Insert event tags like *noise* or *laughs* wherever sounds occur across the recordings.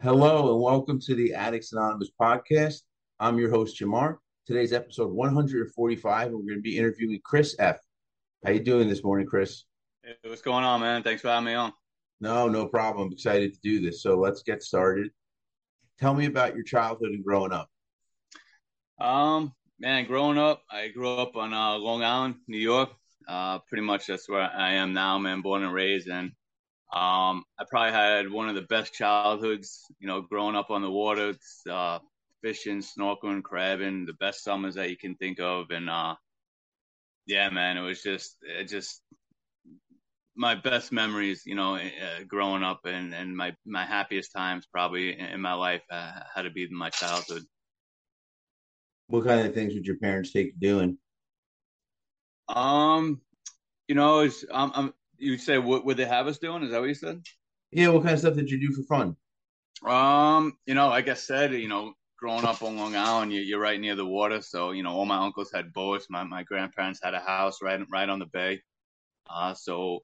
Hello and welcome to the Addicts Anonymous podcast. I'm your host Jamar. Today's episode 145, and we're going to be interviewing Chris F. How you doing this morning, Chris? Hey, what's going on, man? Thanks for having me on. No, no problem. I'm excited to do this. So let's get started. Tell me about your childhood and growing up. Um, man, growing up, I grew up on uh, Long Island, New York. Uh, pretty much that's where I am now, man. Born and raised, and um, I probably had one of the best childhoods, you know, growing up on the water, uh, fishing, snorkeling, crabbing, the best summers that you can think of. And, uh, yeah, man, it was just, it just, my best memories, you know, uh, growing up and, and my, my happiest times probably in, in my life uh, had to be my childhood. What kind of things would your parents take you doing? Um, you know, it's, I'm, I'm you say what would they have us doing? Is that what you said? Yeah. What kind of stuff did you do for fun? Um, you know, like I said, you know, growing up on Long Island, you, are right near the water, so you know, all my uncles had boats. My my grandparents had a house right right on the bay. Uh, so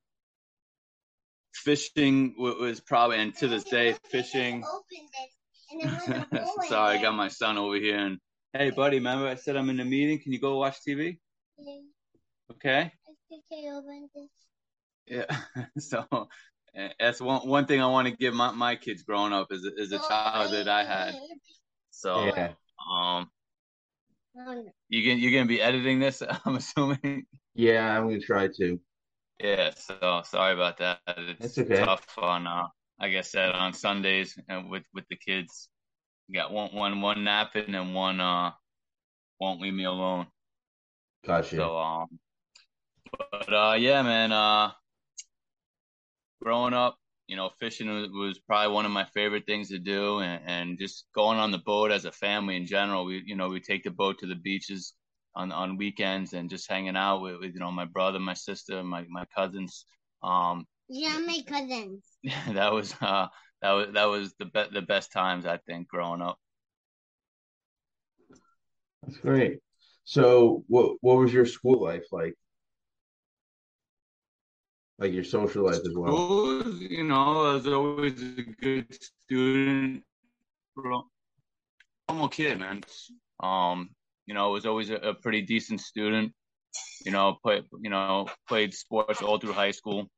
fishing was probably, and to this day, fishing. *laughs* Sorry, I got my son over here, and hey, buddy, remember I said I'm in a meeting? Can you go watch TV? Okay. Yeah. *laughs* so that's one one thing I want to give my, my kids growing up is is a child that I had. So yeah. um you can you're gonna be editing this, *laughs* I'm assuming. Yeah, I'm gonna try to. Yeah, so sorry about that. It's okay. tough on uh like I said on Sundays and with with the kids. You got one one one napping and one uh won't leave me alone. Gotcha. So um but uh yeah man uh growing up, you know, fishing was, probably one of my favorite things to do, and, and just going on the boat as a family in general. We, you know, we take the boat to the beaches on on weekends and just hanging out with, with you know my brother, my sister, my my cousins. Um, yeah, my cousins. *laughs* that was uh that was that was the be- the best times I think growing up. That's great. So, what what was your school life like? Like your social life as well? School, you know, I was always a good student. Normal kid, man. Um, you know, I was always a, a pretty decent student. You know, play, you know, played sports all through high school,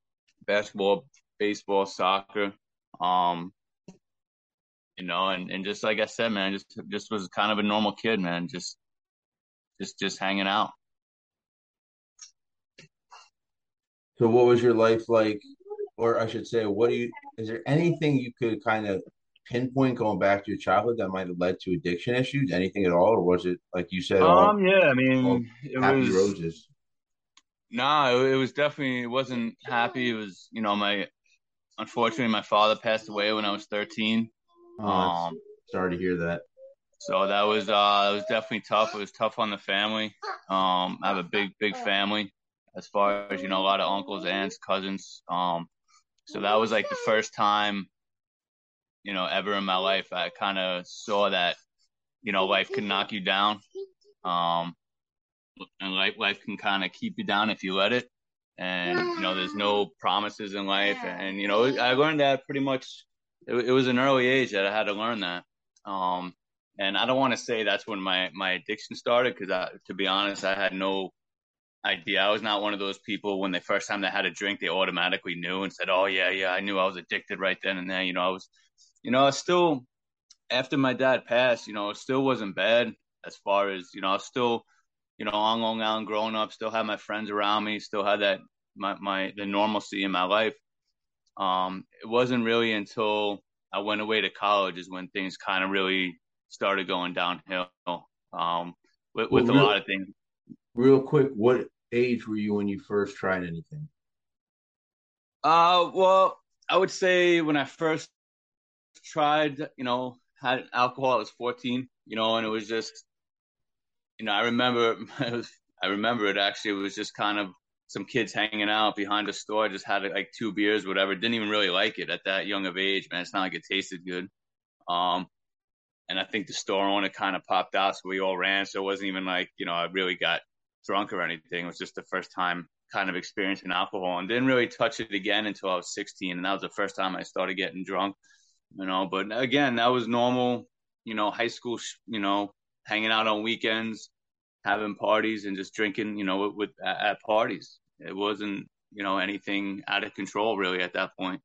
basketball, baseball, soccer. Um, you know, and, and just like I said, man, just just was kind of a normal kid, man. Just just just hanging out. So, what was your life like, or I should say, what do you? Is there anything you could kind of pinpoint going back to your childhood that might have led to addiction issues? Anything at all, or was it like you said? Um, yeah, I mean, it happy was roses. No, nah, it, it was definitely it wasn't happy. It was you know my unfortunately my father passed away when I was thirteen. Oh, um, sorry to hear that. So that was uh, it was definitely tough. It was tough on the family. Um, I have a big, big family as far as you know a lot of uncles aunts cousins um so that was like the first time you know ever in my life i kind of saw that you know life can knock you down um and life life can kind of keep you down if you let it and you know there's no promises in life and you know i learned that pretty much it, it was an early age that i had to learn that um and i don't want to say that's when my my addiction started because to be honest i had no idea. I was not one of those people when the first time they had a drink, they automatically knew and said, "Oh yeah, yeah, I knew I was addicted right then and there." You know, I was, you know, I still after my dad passed, you know, it still wasn't bad as far as you know. I was still, you know, on Long Island growing up, still had my friends around me, still had that my my the normalcy in my life. Um, it wasn't really until I went away to college is when things kind of really started going downhill. Um, with, with a lot of things Real quick, what age were you when you first tried anything? Uh, well, I would say when I first tried, you know, had alcohol, I was 14, you know, and it was just, you know, I remember, *laughs* I remember it actually, it was just kind of some kids hanging out behind a store, just had like two beers, whatever. Didn't even really like it at that young of age, man. It's not like it tasted good. Um, and I think the store owner kind of popped out, so we all ran. So it wasn't even like you know I really got drunk or anything. It was just the first time kind of experiencing alcohol, and didn't really touch it again until I was 16, and that was the first time I started getting drunk. You know, but again, that was normal. You know, high school. You know, hanging out on weekends, having parties, and just drinking. You know, with, with at parties. It wasn't you know anything out of control really at that point.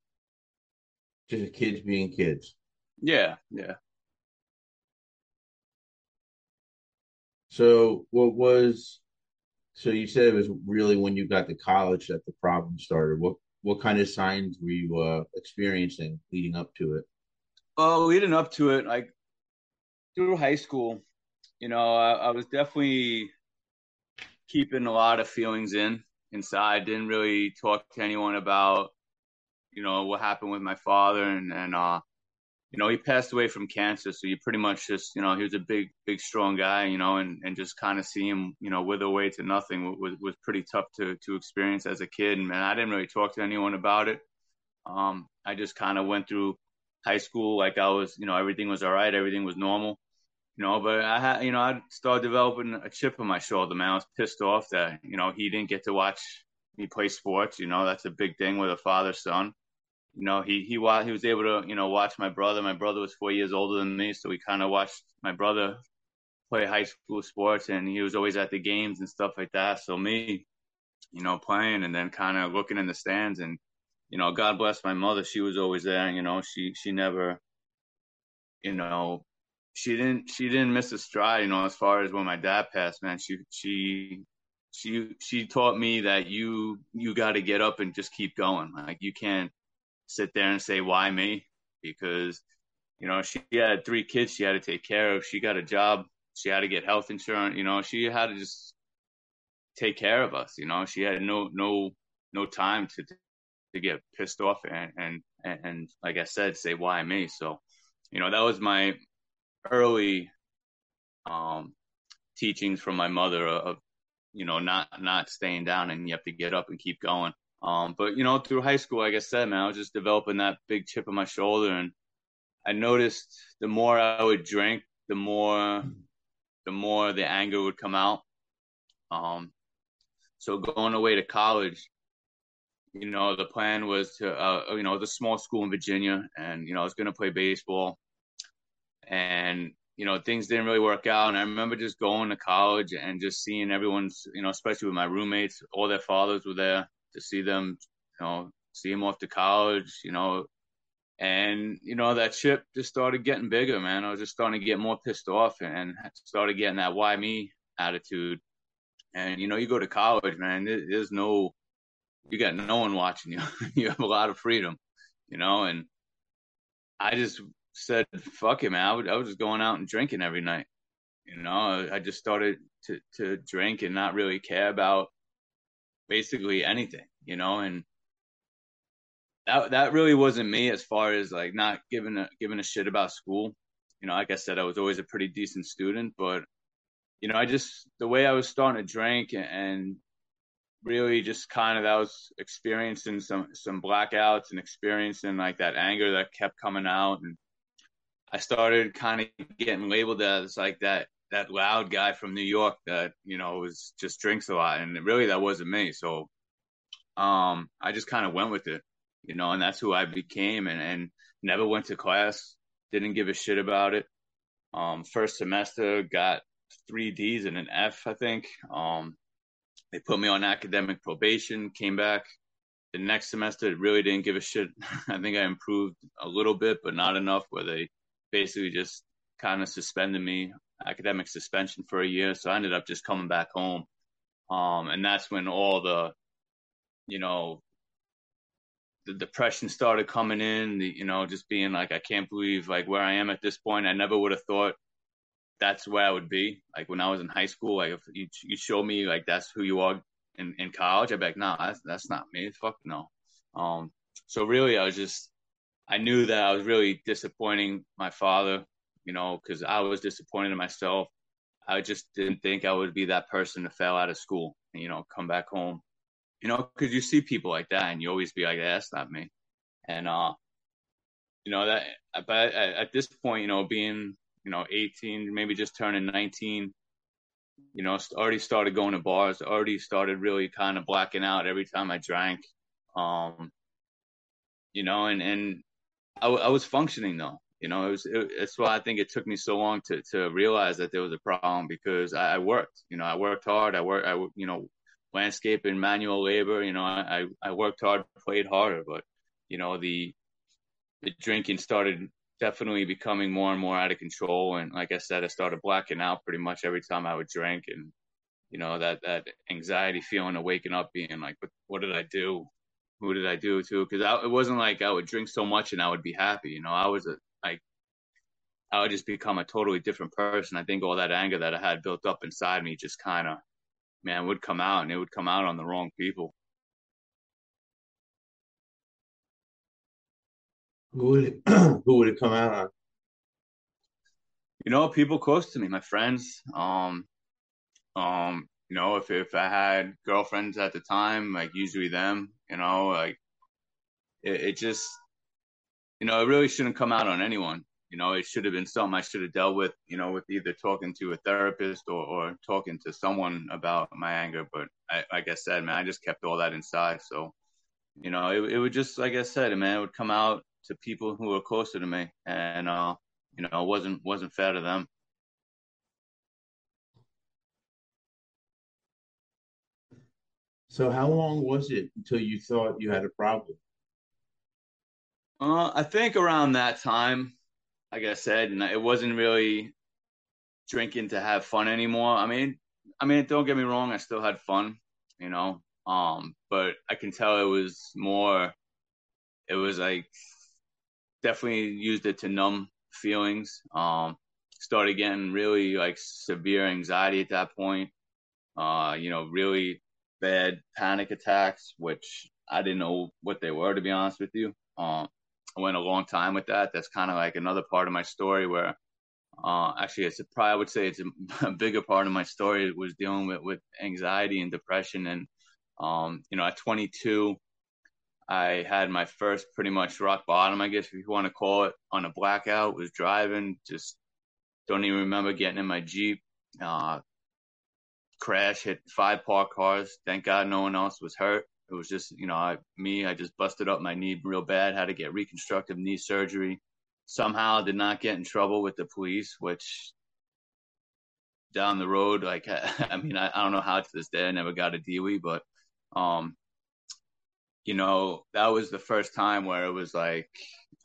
Just kids being kids. Yeah, yeah. So what was so you said it was really when you got to college that the problem started. What what kind of signs were you uh, experiencing leading up to it? Well, leading up to it, like through high school, you know, I, I was definitely keeping a lot of feelings in inside. Didn't really talk to anyone about, you know, what happened with my father and and uh, you know, he passed away from cancer. So you pretty much just, you know, he was a big, big, strong guy, you know, and, and just kind of see him, you know, wither away to nothing was, was pretty tough to, to experience as a kid. And man, I didn't really talk to anyone about it. Um, I just kind of went through high school like I was, you know, everything was all right. Everything was normal, you know, but I had, you know, I started developing a chip on my shoulder, man. I was pissed off that, you know, he didn't get to watch me play sports. You know, that's a big thing with a father son you know, he he he was able to you know watch my brother. My brother was four years older than me, so we kind of watched my brother play high school sports, and he was always at the games and stuff like that. So me, you know, playing and then kind of looking in the stands, and you know, God bless my mother. She was always there. You know, she she never, you know, she didn't she didn't miss a stride. You know, as far as when my dad passed, man, she she she she taught me that you you got to get up and just keep going. Like you can't sit there and say why me? Because you know she had three kids she had to take care of. She got a job. She had to get health insurance. You know she had to just take care of us you know? She had no no no time to to get pissed off and and and, like i said say why me? So you know that was my early um teachings from my mother of you know not not staying down and you have to get up and keep going um, but you know, through high school, like I said, man, I was just developing that big chip on my shoulder, and I noticed the more I would drink, the more, the more the anger would come out. Um, so going away to college, you know, the plan was to, uh, you know, the small school in Virginia, and you know, I was going to play baseball, and you know, things didn't really work out. And I remember just going to college and just seeing everyone's, you know, especially with my roommates, all their fathers were there to see them, you know, see them off to college, you know, and you know that ship just started getting bigger, man. I was just starting to get more pissed off and started getting that "why me" attitude. And you know, you go to college, man. There's no, you got no one watching you. *laughs* you have a lot of freedom, you know. And I just said, "Fuck it, man." I, would, I was just going out and drinking every night. You know, I just started to to drink and not really care about basically anything, you know, and that that really wasn't me as far as like not giving a giving a shit about school. You know, like I said, I was always a pretty decent student, but you know, I just the way I was starting to drink and really just kind of that was experiencing some some blackouts and experiencing like that anger that kept coming out and I started kind of getting labeled as like that that loud guy from New York that you know was just drinks a lot, and really that wasn't me. So, um, I just kind of went with it, you know, and that's who I became, and and never went to class, didn't give a shit about it. Um, first semester got three D's and an F, I think. Um, they put me on academic probation, came back. The next semester, really didn't give a shit. *laughs* I think I improved a little bit, but not enough where they basically just kind of suspended me academic suspension for a year. So I ended up just coming back home. Um, and that's when all the, you know, the depression started coming in, the, you know, just being like, I can't believe like where I am at this point. I never would have thought that's where I would be. Like when I was in high school, like if you you show me like that's who you are in, in college, I'd be like, nah, that's that's not me. Fuck no. Um, so really, I was just I knew that I was really disappointing my father, you know, because I was disappointed in myself. I just didn't think I would be that person to fail out of school and you know come back home, you know, because you see people like that and you always be like, that's not me. And uh, you know that, but at this point, you know, being you know 18, maybe just turning 19, you know, already started going to bars, already started really kind of blacking out every time I drank. Um, you know, and and I was functioning though. You know, it was it, it's why I think it took me so long to to realize that there was a problem because I, I worked. You know, I worked hard. I worked. I you know, landscaping, manual labor. You know, I I worked hard, played harder, but you know the the drinking started definitely becoming more and more out of control. And like I said, I started blacking out pretty much every time I would drink, and you know that that anxiety feeling of waking up, being like, "What what did I do? Who did I do to?" Because it wasn't like I would drink so much and I would be happy. You know, I was a like I would just become a totally different person. I think all that anger that I had built up inside me just kind of, man, would come out, and it would come out on the wrong people. Who would it, *clears throat* who would it come out on? You know, people close to me, my friends. Um, um, you know, if if I had girlfriends at the time, like usually them, you know, like it, it just, you know, it really shouldn't come out on anyone. You know, it should have been something I should have dealt with, you know, with either talking to a therapist or, or talking to someone about my anger. But I, like I said, man, I just kept all that inside. So, you know, it, it would just, like I said, man, it would come out to people who were closer to me, and uh, you know, it wasn't wasn't fair to them. So, how long was it until you thought you had a problem? Uh, I think around that time, like I said, it wasn't really drinking to have fun anymore. I mean, I mean, don't get me wrong, I still had fun, you know. Um, but I can tell it was more. It was like definitely used it to numb feelings. Um, started getting really like severe anxiety at that point. Uh, you know, really bad panic attacks, which I didn't know what they were to be honest with you. Um, I went a long time with that. That's kind of like another part of my story where, uh, actually, it's a, probably I would say it's a, *laughs* a bigger part of my story was dealing with with anxiety and depression. And um, you know, at 22, I had my first pretty much rock bottom, I guess if you want to call it, on a blackout. Was driving, just don't even remember getting in my Jeep. Uh, crash, hit five parked cars. Thank God no one else was hurt. It was just, you know, I, me, I just busted up my knee real bad, had to get reconstructive knee surgery. Somehow did not get in trouble with the police, which down the road, like, *laughs* I mean, I, I don't know how to this day I never got a DWI, but um, you know, that was the first time where it was like,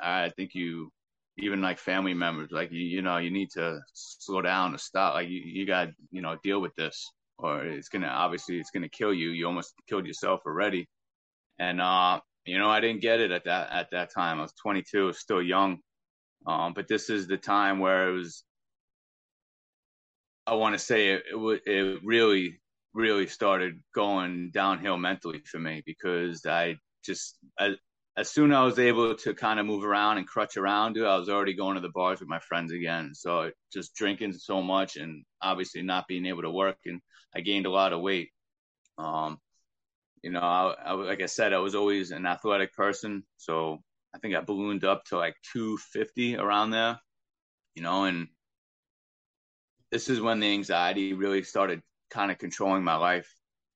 I think you, even like family members, like you, you know, you need to slow down to stop. Like you, you got, you know, deal with this, or it's gonna obviously it's gonna kill you. You almost killed yourself already, and uh, you know, I didn't get it at that at that time. I was 22, still young, um, but this is the time where it was. I want to say it, it, it really really started going downhill mentally for me because I just as, as soon as I was able to kind of move around and crutch around, dude, I was already going to the bars with my friends again. So just drinking so much and obviously not being able to work, and I gained a lot of weight. Um, you know, I, I, like I said, I was always an athletic person, so I think I ballooned up to like 250 around there. You know, and this is when the anxiety really started kind of controlling my life.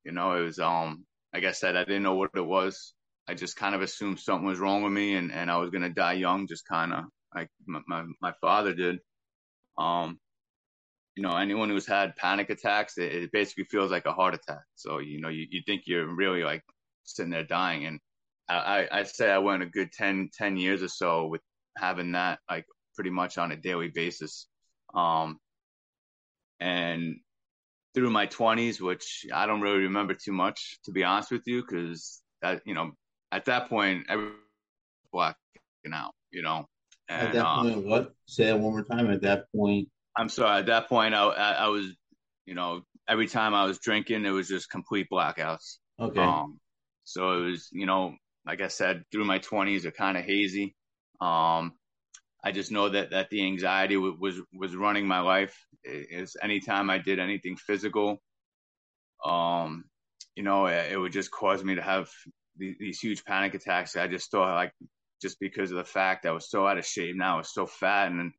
You know, it was um like I said, I didn't know what it was. I just kind of assumed something was wrong with me and, and I was gonna die young, just kind of like my, my, my father did. Um, you know, anyone who's had panic attacks, it, it, basically feels like a heart attack. So you know, you, you think you're really like sitting there dying, and I I say I went a good 10, 10 years or so with having that like pretty much on a daily basis. Um, and through my 20s, which I don't really remember too much, to be honest with you, because that you know at that point every blacking out, you know. And, at that uh, point, what? Say that one more time. At that point, I'm sorry. At that point, I, I, I was, you know, every time I was drinking, it was just complete blackouts. Okay. Um, so it was, you know, like I said, through my 20s are kind of hazy. Um, I just know that that the anxiety w- was was running my life. Is anytime I did anything physical, um, you know, it, it, would just cause me to have these, huge panic attacks. I just thought like just because of the fact I was so out of shape now, I was so fat, and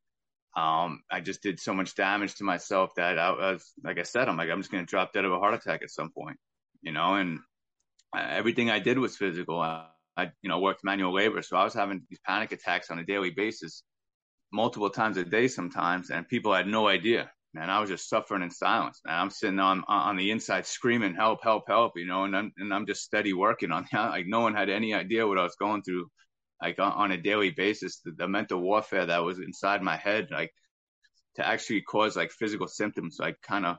um, I just did so much damage to myself that I was, like I said, I'm like, I'm just to drop dead of a heart attack at some point, you know, and everything I did was physical. I, I, you know, worked manual labor. So I was having these panic attacks on a daily basis, multiple times a day sometimes. And people had no idea, man. I was just suffering in silence. And I'm sitting on, on the inside screaming, help, help, help, you know, and I'm, and I'm just steady working on *laughs* that. Like no one had any idea what I was going through like on, a daily basis, the, the, mental warfare that was inside my head, like to actually cause like physical symptoms, like kind of.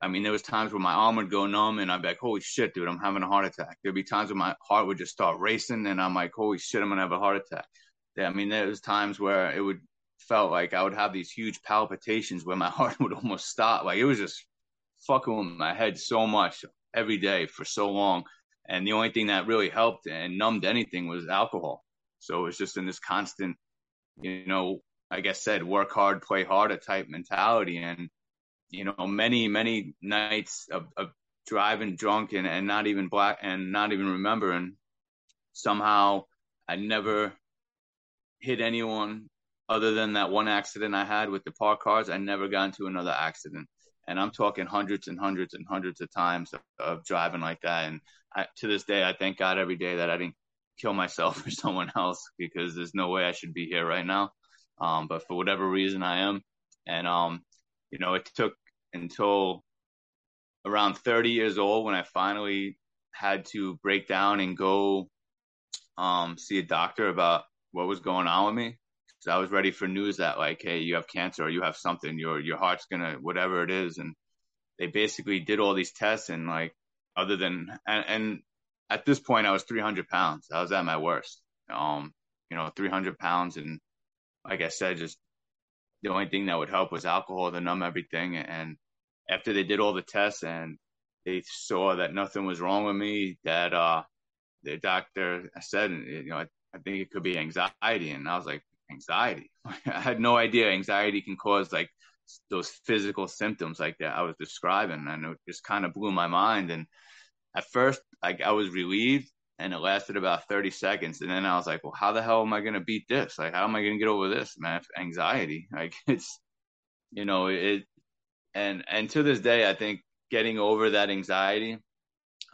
I mean, there was times where my arm would go numb, and I'd be like, "Holy shit, dude, I'm having a heart attack." There'd be times where my heart would just start racing, and I'm like, "Holy shit, I'm gonna have a heart attack." Yeah, I mean, there was times where it would felt like I would have these huge palpitations where my *laughs* heart would almost stop. Like it was just fucking with my head so much every day for so long. And the only thing that really helped and numbed anything was alcohol. So it was just in this constant, you know, I said, work hard, play harder type mentality. And, you know, many, many nights of, of driving drunk and, and not even black and not even remembering somehow I never hit anyone other than that one accident I had with the park cars. I never got into another accident. And I'm talking hundreds and hundreds and hundreds of times of, of driving like that. And I, to this day, I thank God every day that I didn't kill myself *laughs* or someone else because there's no way I should be here right now. Um, but for whatever reason, I am. And, um, you know, it took until around 30 years old when I finally had to break down and go um, see a doctor about what was going on with me. Because I was ready for news that, like, hey, you have cancer or you have something, your, your heart's to, whatever it is. And they basically did all these tests and, like, other than, and, and at this point I was 300 pounds. I was at my worst. Um, you know, 300 pounds. And like I said, just the only thing that would help was alcohol to numb everything. And after they did all the tests and they saw that nothing was wrong with me, that, uh, the doctor said, you know, I, I think it could be anxiety. And I was like, anxiety. *laughs* I had no idea anxiety can cause like those physical symptoms like that I was describing. And it just kind of blew my mind. And at first, like I was relieved and it lasted about 30 seconds. And then I was like, well, how the hell am I going to beat this? Like, how am I going to get over this, man? Anxiety. *laughs* Like it's, you know, it, and, and to this day, I think getting over that anxiety,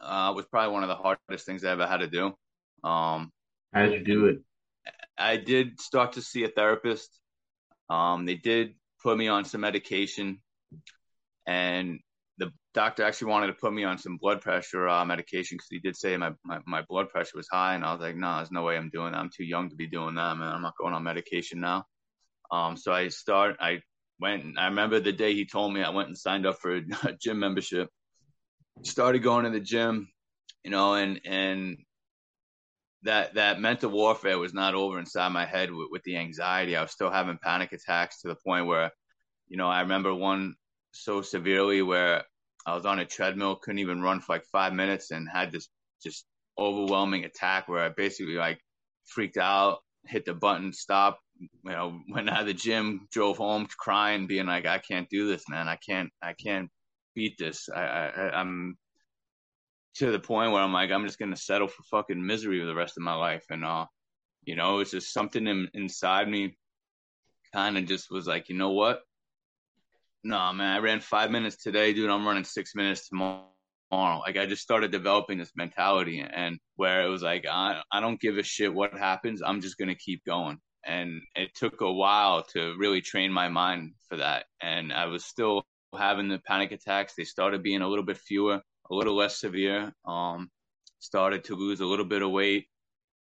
uh, was probably one of the hardest things I ever had to do. Um, how did you do it? I did start to see a therapist. Um, they did put me on some medication and the doctor actually wanted to put me on some blood pressure uh, medication because he did say my, my, my, blood pressure was high. And I was like, no, there's no way I'm doing that. I'm too young to be doing that, man. I'm not going on medication now. Um, so I start, I went, I remember the day he told me I went and signed up for a *laughs* gym membership, started going to the gym, you know, and, and that, that mental warfare was not over inside my head with, with the anxiety. I was still having panic attacks to the point where, you know, I remember one so severely where I was on a treadmill, couldn't even run for like five minutes, and had this just overwhelming attack where I basically like freaked out, hit the button, stopped, you know, *laughs* went out of the gym, drove home crying, being like, I can't do this, man. I can't, I can't beat this. I, I I'm to the point where I'm like, I'm just gonna settle for fucking misery for the rest of my life, and uh, you know, it's just something in, inside me, kind of just was like, you know what, no, man, I ran five minutes today, dude. I'm running six minutes tomorrow. Like I just started developing this mentality and where it was like, I, I don't give a shit what happens. I'm just to keep going. And it took a while to really train my mind for that. And I was still having the panic attacks. They started being a little bit fewer, a little less severe. Um, started to lose a little bit of weight.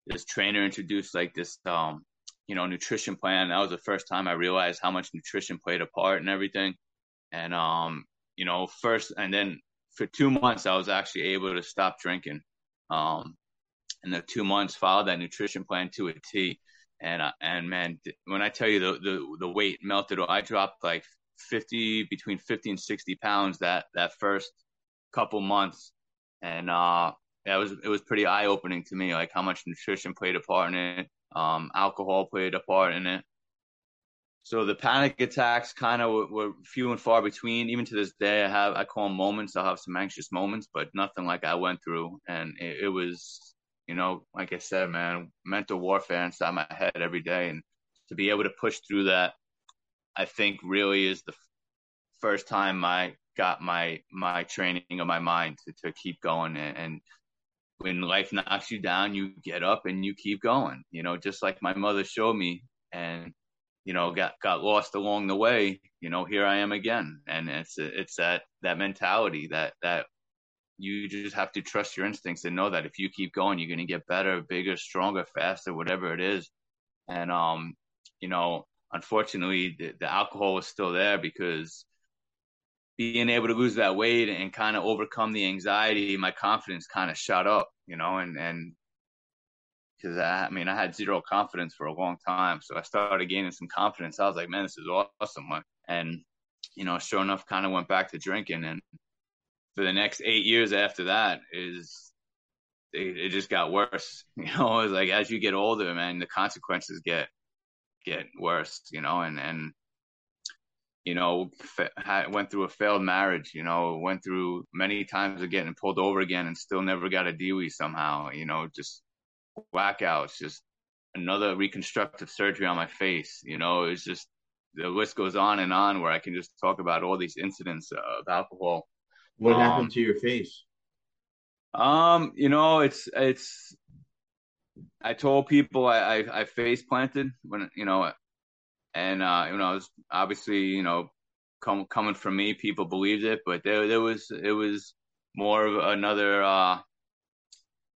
This trainer introduced like this, um, you know, nutrition plan. That was the first time I realized how much nutrition played a part and everything. And, um, you know, first, and then for two months, I was actually able to stop drinking. Um, and the two months followed that nutrition plan to a T. And, uh, and man, when I tell you the, the, the weight melted, I dropped like 50 between 50 and 60 pounds that that first couple months, and uh, it was it was pretty eye opening to me, like how much nutrition played a part in it, um, alcohol played a part in it. So the panic attacks kind of were, were, few and far between. Even to this day, I have I call them moments. I'll have some anxious moments, but nothing like I went through. And it, it was, you know, like I said, man, mental warfare inside my head every day, and to be able to push through that, I think really is the first time I got my my training of my mind to, to keep going. And, and when life knocks you down, you get up and you keep going. You know, just like my mother showed me, and you know, got got lost along the way. You know, here I am again, and it's it's that that mentality that that you just have to trust your instincts and know that if you keep going, you're going to get better, bigger, stronger, faster, whatever it is. And um, you know, unfortunately, the, the alcohol was still there because being able to lose that weight and kind of overcome the anxiety, my confidence kind of shot up, you know, and, and because I, I, mean, I had zero confidence for a long time. So I started gaining some confidence. I was like, man, this is awesome. And, you know, sure enough, kind of went back to drinking. And for the next eight years after that is, it, it just got worse. *laughs* You know, it was like, as you get older, man, the consequences get, get worse, you know, and, and, you know, went through a failed marriage, you know, went through many times of getting pulled over again and still never got a DUI somehow, you know, just blackouts, just another reconstructive surgery on my face, you know, it's just, the list goes on and on where I can just talk about all these incidents of alcohol. What um, happened to your face? Um, you know, it's, it's, I told people I, I, I face planted when, you know, and uh, you know, it was obviously, you know, com- coming from me, people believed it, but there there was it was more of another, uh,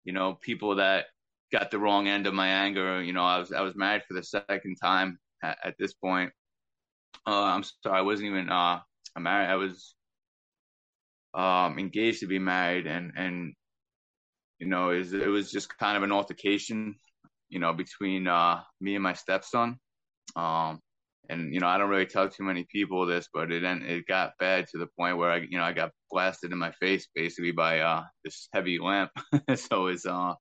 you know, people that got the wrong end of my anger. You know, I was I was married for the second time at, at this point. Uh, I'm sorry, I wasn't even uh married. I was um engaged to be married, and and you know, it was, it was just kind of an altercation, you know, between uh me and my stepson. Um, and you know, I don't really tell too many people this, but it it got bad to the point where I, you know, I got blasted in my face basically by uh this heavy lamp. *laughs* so it's uh,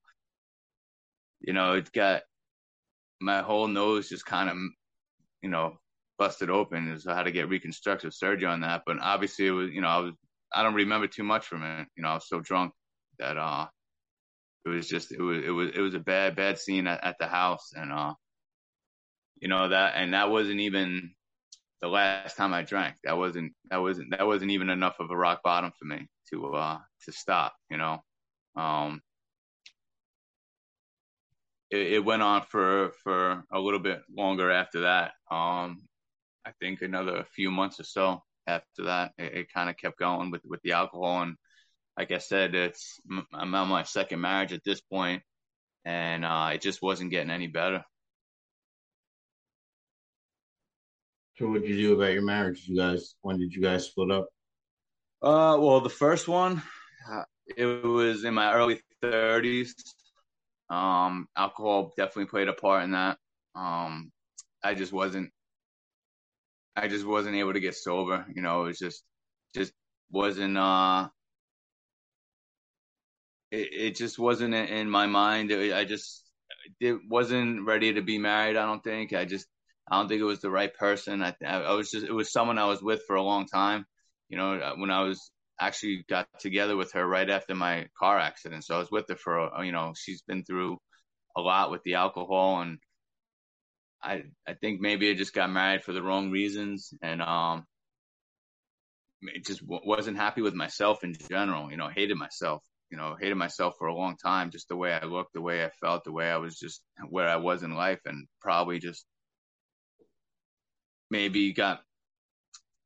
you know, it got my whole nose just kind of, you know, busted open. So I had to get reconstructive surgery on that. But obviously, it was, you know, I was, I don't remember too much from it. You know, I was so drunk that uh, it was just, it was, it was, it was a bad, bad scene at, at the house, and uh you know that and that wasn't even the last time I drank. That wasn't that wasn't that wasn't even enough of a rock bottom for me to uh to stop, you know. Um it, it went on for for a little bit longer after that. Um I think another few months or so after that it, it kind of kept going with with the alcohol and like I said it's I'm on my second marriage at this point and uh it just wasn't getting any better. So what did you do about your marriage? You guys, when did you guys split up? Uh, well, the first one, uh, it was in my early thirties. Um, alcohol definitely played a part in that. Um, I just wasn't, I just wasn't able to get sober. You know, it was just, just wasn't, uh, it, it just wasn't in my mind. I just, it wasn't ready to be married. I don't think. I just I don't think it was the right person. I, I was just, it was someone I was with for a long time. You know, uh, when I was actually got together with her right after my car accident. So I was with her for, you know, she's been through a lot with the alcohol and I, I think maybe I just got married for the wrong reasons and, um, it just w- wasn't happy with myself in general, you know, hated myself, you know, hated myself for a long time, just the way I looked, the way I felt, the way I was just where I was in life and probably just maybe got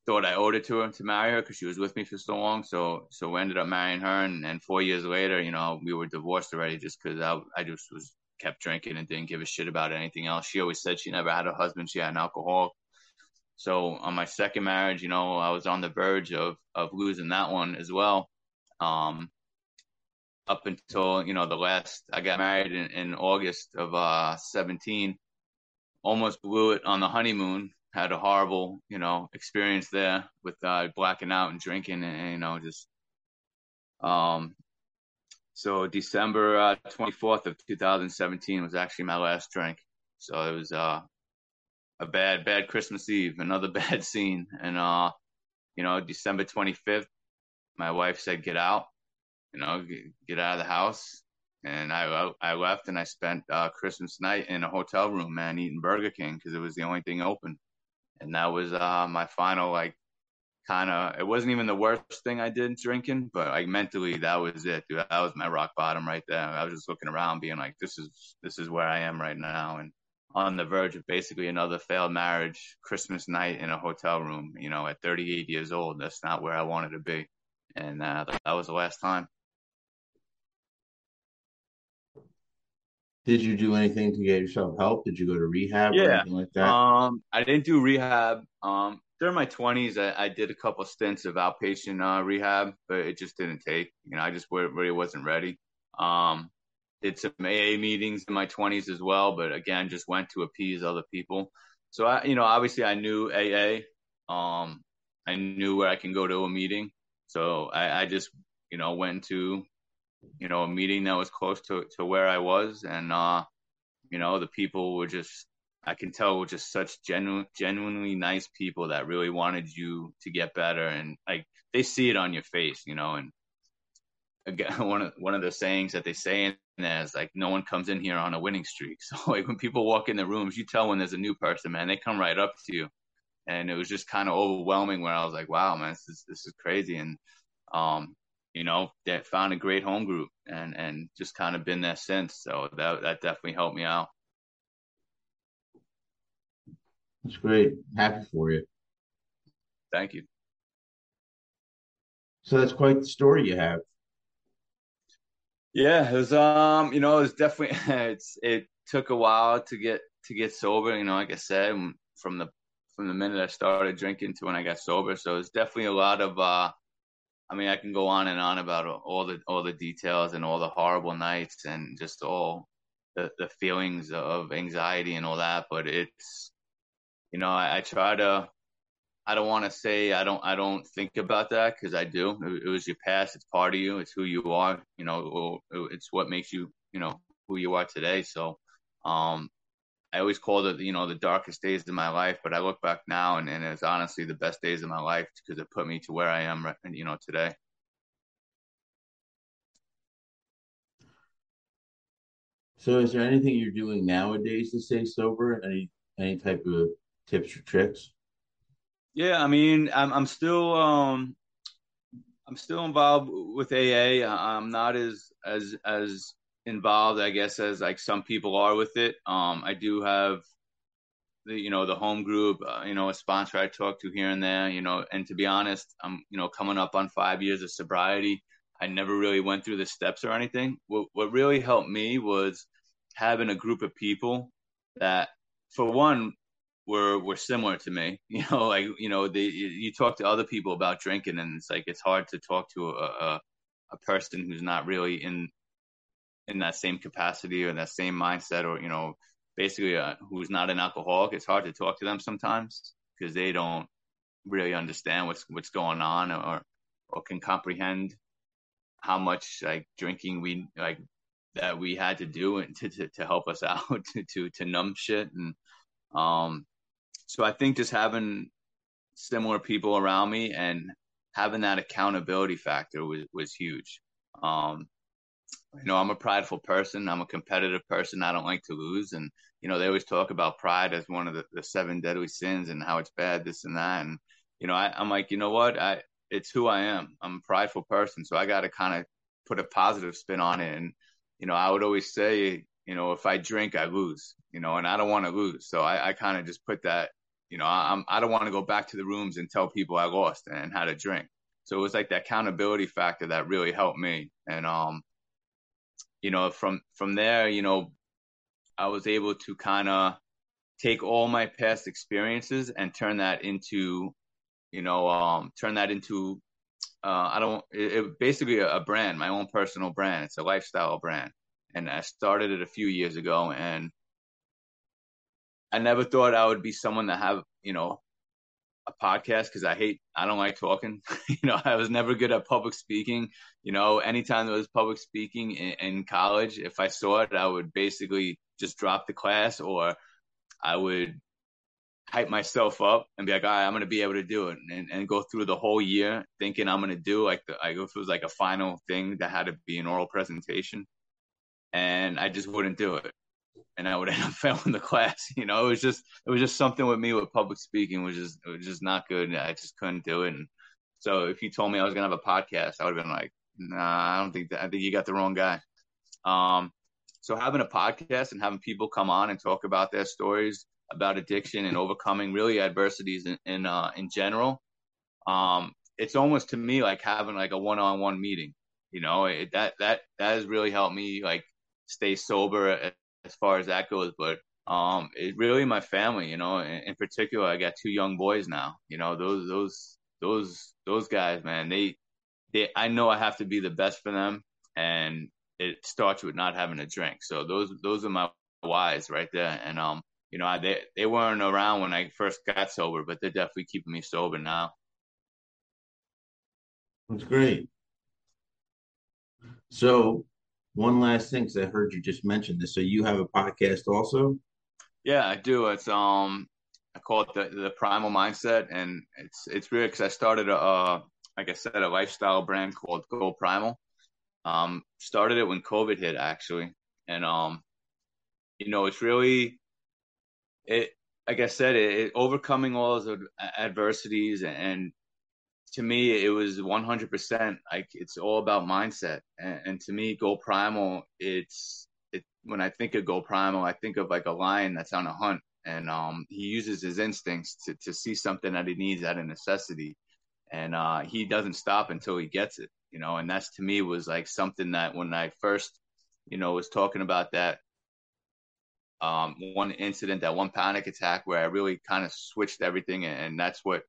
thought I owed it to her to marry her because she was with me for so long. So so we ended up marrying her, and, and four years later, you know, we were divorced already just because I I just was kept drinking and didn't give a shit about anything else. She always said she never had a husband; she had an alcoholic. So on my second marriage, you know, I was on the verge of of losing that one as well. Um, up until you know the last, I got married in, in August of uh 17. Almost blew it on the honeymoon had a horrible, you know, experience there with uh, blacking out and drinking, and, and you know, just um. So December uh, 24th of 2017 was actually my last drink. So it was uh, a bad, bad Christmas Eve, another *laughs* bad scene, and uh, you know, December 25th, my wife said, "Get out," you know, get, get out of the house and I I left and I spent uh, Christmas night in a hotel room, man, eating Burger King because it was the only thing open, and that was uh, my final like kind of. It wasn't even the worst thing I did drinking, but like mentally, that was it, dude. That was my rock bottom right there. I was just looking around, being like, this is this is where I am right now, and on the verge of basically another failed marriage, Christmas night in a hotel room. You know, at 38 years old, that's not where I wanted to be, and uh, that was the last time. Did you do anything to get yourself help? Did you go to rehab yeah. or anything like that? Um, I didn't do rehab. Um, during my twenties, I, I, did a couple stints of outpatient uh, rehab, but it just didn't take. You know, I just really wasn't ready. Um, did some AA meetings in my twenties as well, but again, just went to appease other people. So I, you know, obviously I knew AA. Um, I knew where I can go to a meeting. So I, I just, you know, went to you know, a meeting that was close to, to where I was. And, uh, you know, the people were just, I can tell were just such genuine, genuinely nice people that really wanted you to get better. And like, they see it on your face, you know, and again, *laughs* one of, one of the sayings that they say in there is like, no one comes in here on a winning streak. *laughs* So like when people walk in the rooms, you tell when there's a new person, man, they come right up to you. And it was just kind of overwhelming where I was like, wow, man, this is, this is crazy. And, um, you know, that found a great home group and and just kind of been there since. So that that definitely helped me out. That's great. Happy for you. Thank you. So that's quite the story you have. Yeah, it was um, you know, it was definitely *laughs* it's it took a while to get to get sober, you know, like I said, from the from the minute I started drinking to when I got sober. So it's definitely a lot of uh I mean, I can go on and on about all the all the details and all the horrible nights and just all the the feelings of anxiety and all that. But it's, you know, I, I try to. I don't want to say I don't I don't think about that because I do. It, it, was your past. It's part of you. It's who you are. You know, it's what makes you you know who you are today. So, um, I always called it, you know, the darkest days of my life, but I look back now and, and it's honestly the best days of my life because it put me to where I am, you know, today. So, is there anything you're doing nowadays to stay sober? Any any type of tips or tricks? Yeah, I mean, I'm I'm still um I'm still involved with AA. I'm not as as as involved, I guess, as like some people are with it. Um, I do have the you know the home group, uh, you know, a sponsor I talk to here and there, you know, and to be honest, I'm you know coming up on five years of sobriety. I never really went through the steps or anything. What what really helped me was having a group of people that, for one, were were similar to me. *laughs* You know, like you know, they you talk to other people about drinking, and it's like it's hard to talk to a, a, a person who's not really in in that same capacity or that same mindset or you know basically uh, who's not an alcoholic it's hard to talk to them sometimes because they don't really understand what's what's going on or or can comprehend how much like drinking we like that we had to do and to, to, to help us *laughs* out to, to to numb shit and um so I think just having similar people around me and having that accountability factor was was huge. Um you know, I'm a prideful person. I'm a competitive person. I don't like to lose. And, you know, they always talk about pride as one of the, the seven deadly sins and how it's bad, this and that. And, you know, I, I'm like, you know what? I, it's who I am. I'm a prideful person. So I got to kind of put a positive spin on it. And, you know, I would always say, you know, if I drink, I lose, you know, and I don't want to lose. So I, I kind of just put that, you know, I'm, I don't want to go back to the rooms and tell people I lost and how to drink. So it was like that accountability factor that really helped me. And, um, you know, from from there, you know, I was able to kind of take all my past experiences and turn that into, you know, um, turn that into, uh, I don't, it, it basically a, a brand, my own personal brand. It's a lifestyle brand, and I started it a few years ago, and I never thought I would be someone that have you know, a podcast because I hate, I don't like talking. *laughs* you know, I was never good at public speaking. You know, anytime there was public speaking in, in, college, if I saw it, I would basically just drop the class or I would hype myself up and be like, all right, I'm going to be able to do it and, and go through the whole year thinking I'm going to do like the, I go through like a final thing that had to be an oral presentation and I just wouldn't do it and I would end up *laughs* failing the class. You know, it was just it was just something with me with public speaking was just it was just not good. And I just couldn't do it. And so if you told me I was gonna have a podcast, I would have been like, Nah, I don't think that. I think you got the wrong guy. Um, so having a podcast and having people come on and talk about their stories about addiction and overcoming really adversities in in, uh, in general, um, it's almost to me like having like a one-on-one meeting. You know, it, that that that has really helped me like stay sober as far as that goes. But um, it really my family, you know, in, in, particular, I got two young boys now. You know, those those those those guys, man, they they I know I have to be the best for them, and it starts with not having a drink. So those those are my whys right there, and um. You know, they they weren't around when I first got sober, but they're definitely keeping me sober now. That's great. So, one last thing, because I heard you just mention this. So you have a podcast also? Yeah, I do. It's um, I call it the the Primal Mindset, and it's it's weird because I started a uh, like I said a lifestyle brand called Go Primal. Um, started it when COVID hit actually, and um, you know, it's really it. Like I said, it, it overcoming all those adversities and to me, it was 100% like it's all about mindset. And, and, to me, Go Primal, it's it, when I think of Go Primal, I think of like a lion that's on a hunt and um, he uses his instincts to, to see something that he needs out of necessity. And uh, he doesn't stop until he gets it, you know, and that's to me was like something that when I first, you know, was talking about that um, one incident, that one panic attack where I really kind of switched everything. And, and that's what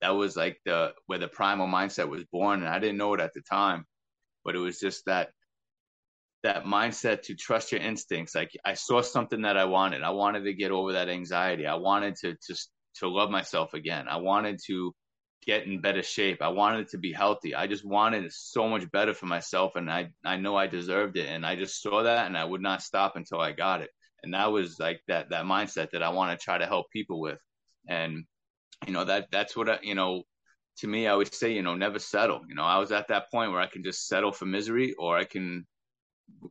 that was like the where the primal mindset was born and i didn't know it at the time but it was just that that mindset to trust your instincts. Like i saw something that i wanted. I wanted to get over that anxiety. I wanted to to to love myself again. I wanted to get in better shape. I wanted to be healthy. I just wanted so much better for myself and i i know i deserved it and i just saw that and i would not stop until i got it. And that was like that that mindset that i want to try to help people with. And you know that that's what I, you know to me i would say you know never settle. You know i was at that point where i can just settle for misery or i can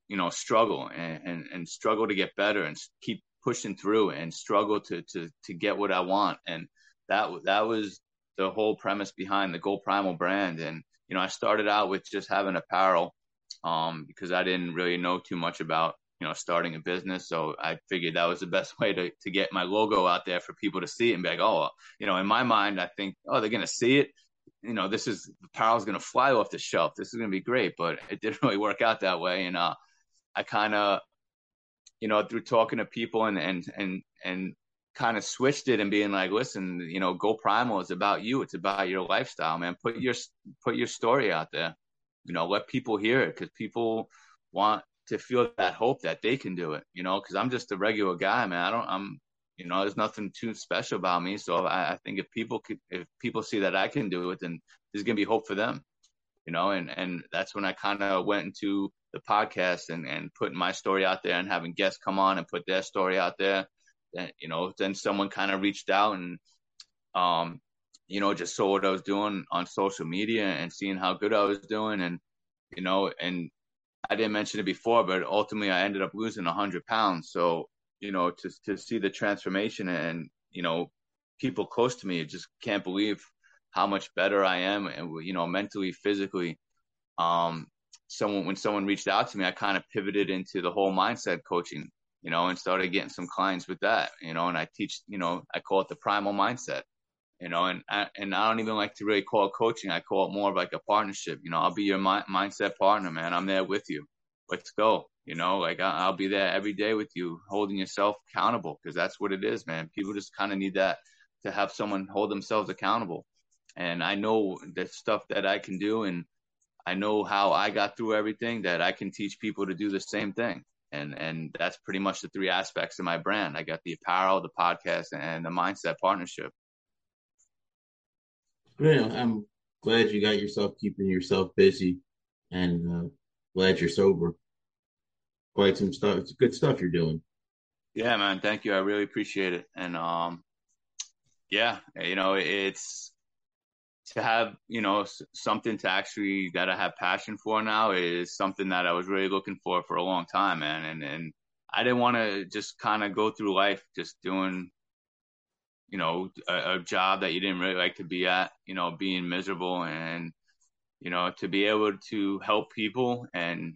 you know struggle and, and, and struggle to get better and keep pushing through and struggle to to to get what i want. And that that was the whole premise behind the Go Primal brand. And you know i started out with just having apparel um because i didn't really know too much about you know, starting a business. So I figured that was the best *laughs* way to, to get my logo out there for people to see it and be like, oh, you know, in my mind, I think, oh, they're to see it. You know, this is apparel's going to fly off the shelf. This is to be great. But it didn't *laughs* really work out that way. And uh, I kind of, you know, through talking to people and, and, and, and, kind of switched it and being like listen you know go primal is about you it's about your lifestyle man put your put your story out there you know let people hear it because people want to feel that hope that they can do it, you know, because I'm just a regular guy, man. I don't, I'm, you know, there's nothing too special about me. So I, I think if people could, if people see that I can do it, then there's gonna be hope for them, you know. And and that's when I kind of went into the podcast and and putting my story out there and having guests come on and put their story out there. Then you know, then someone kind of reached out and, um, you know, just saw what I was doing on social media and seeing how good I was doing and you know, and I didn't mention it before, but ultimately I ended up losing 100 pounds. So, you know, to, to see the transformation and, you know, people close to me just can't believe how much better I am and, you know, mentally, physically. Um, someone, when someone reached out to me, I kind of pivoted into the whole mindset coaching, you know, and started getting some clients with that, you know, and I teach, you know, I call it the primal mindset you know, and I, and I don't even like to really call it coaching. I call it more of like a partnership. You know, I'll be your mi- mindset partner, man. I'm there with you. Let's go. You know, like I, will be there every day with you, holding yourself accountable because that's what it is, man. People just kind of need that to have someone hold themselves accountable. And I know the stuff that I can do, and I know how I got through everything that I can teach people to do the same thing. and and that's pretty much the three aspects of my brand. I got the apparel, the podcast, and the mindset partnership. Great. I'm glad you got yourself keeping yourself busy, and uh, glad you're sober. Quite some stuff. It's good stuff you're doing. Yeah, man. Thank you. I really appreciate it. And um, yeah, you know, it's to have you know something to actually that I have passion for now is something that I was really looking for for a long time, man. And and I didn't want to just kind of go through life just doing you know a, a, job that you didn't really like to be at, you know, being miserable and you know to be able to help people and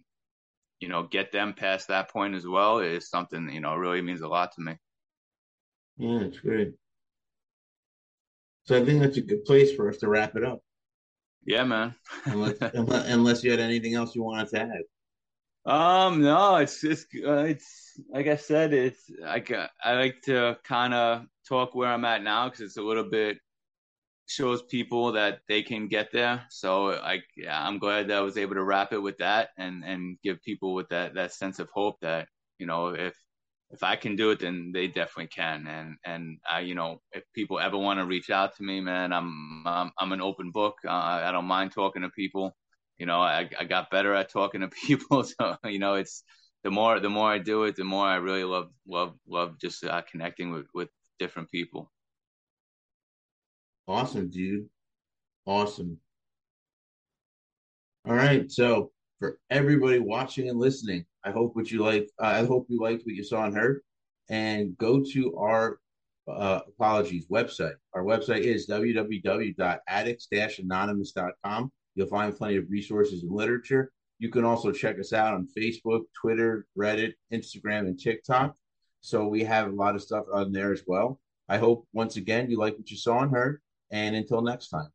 you know get them past that point as well is something you know really means a lot to me. Yeah, it's great. So I think that's a good place for us to wrap it up. Yeah, man. unless, *laughs* unless you had anything else you wanted to add. Um, no, it's just uh, it's like I said, it's like I like to kind of talk where I'm at now because it's a little bit shows people that they can get there. So like yeah, I'm glad that I was able to wrap it with that and and give people with that that sense of hope that you know if if I can do it, then they definitely can. And and I, you know, if people ever want to reach out to me, man, I'm I'm, I'm an open book. Uh, I don't mind talking to people. You know, I I got better at talking to *laughs* people. So you know, it's the more the more I do it, the more I really love love love just uh, connecting with with different people. Awesome, dude. Awesome. All right, so for everybody watching and listening. I hope what you like. Uh, I hope you liked what you saw and heard. And go to our uh, apologies website. Our website is www.addicts-anonymous.com. You'll find plenty of resources and literature. You can also check us out on Facebook, Twitter, Reddit, Instagram, and TikTok. So we have a lot of stuff on there as well. I hope once again you like what you saw and heard. And until next time.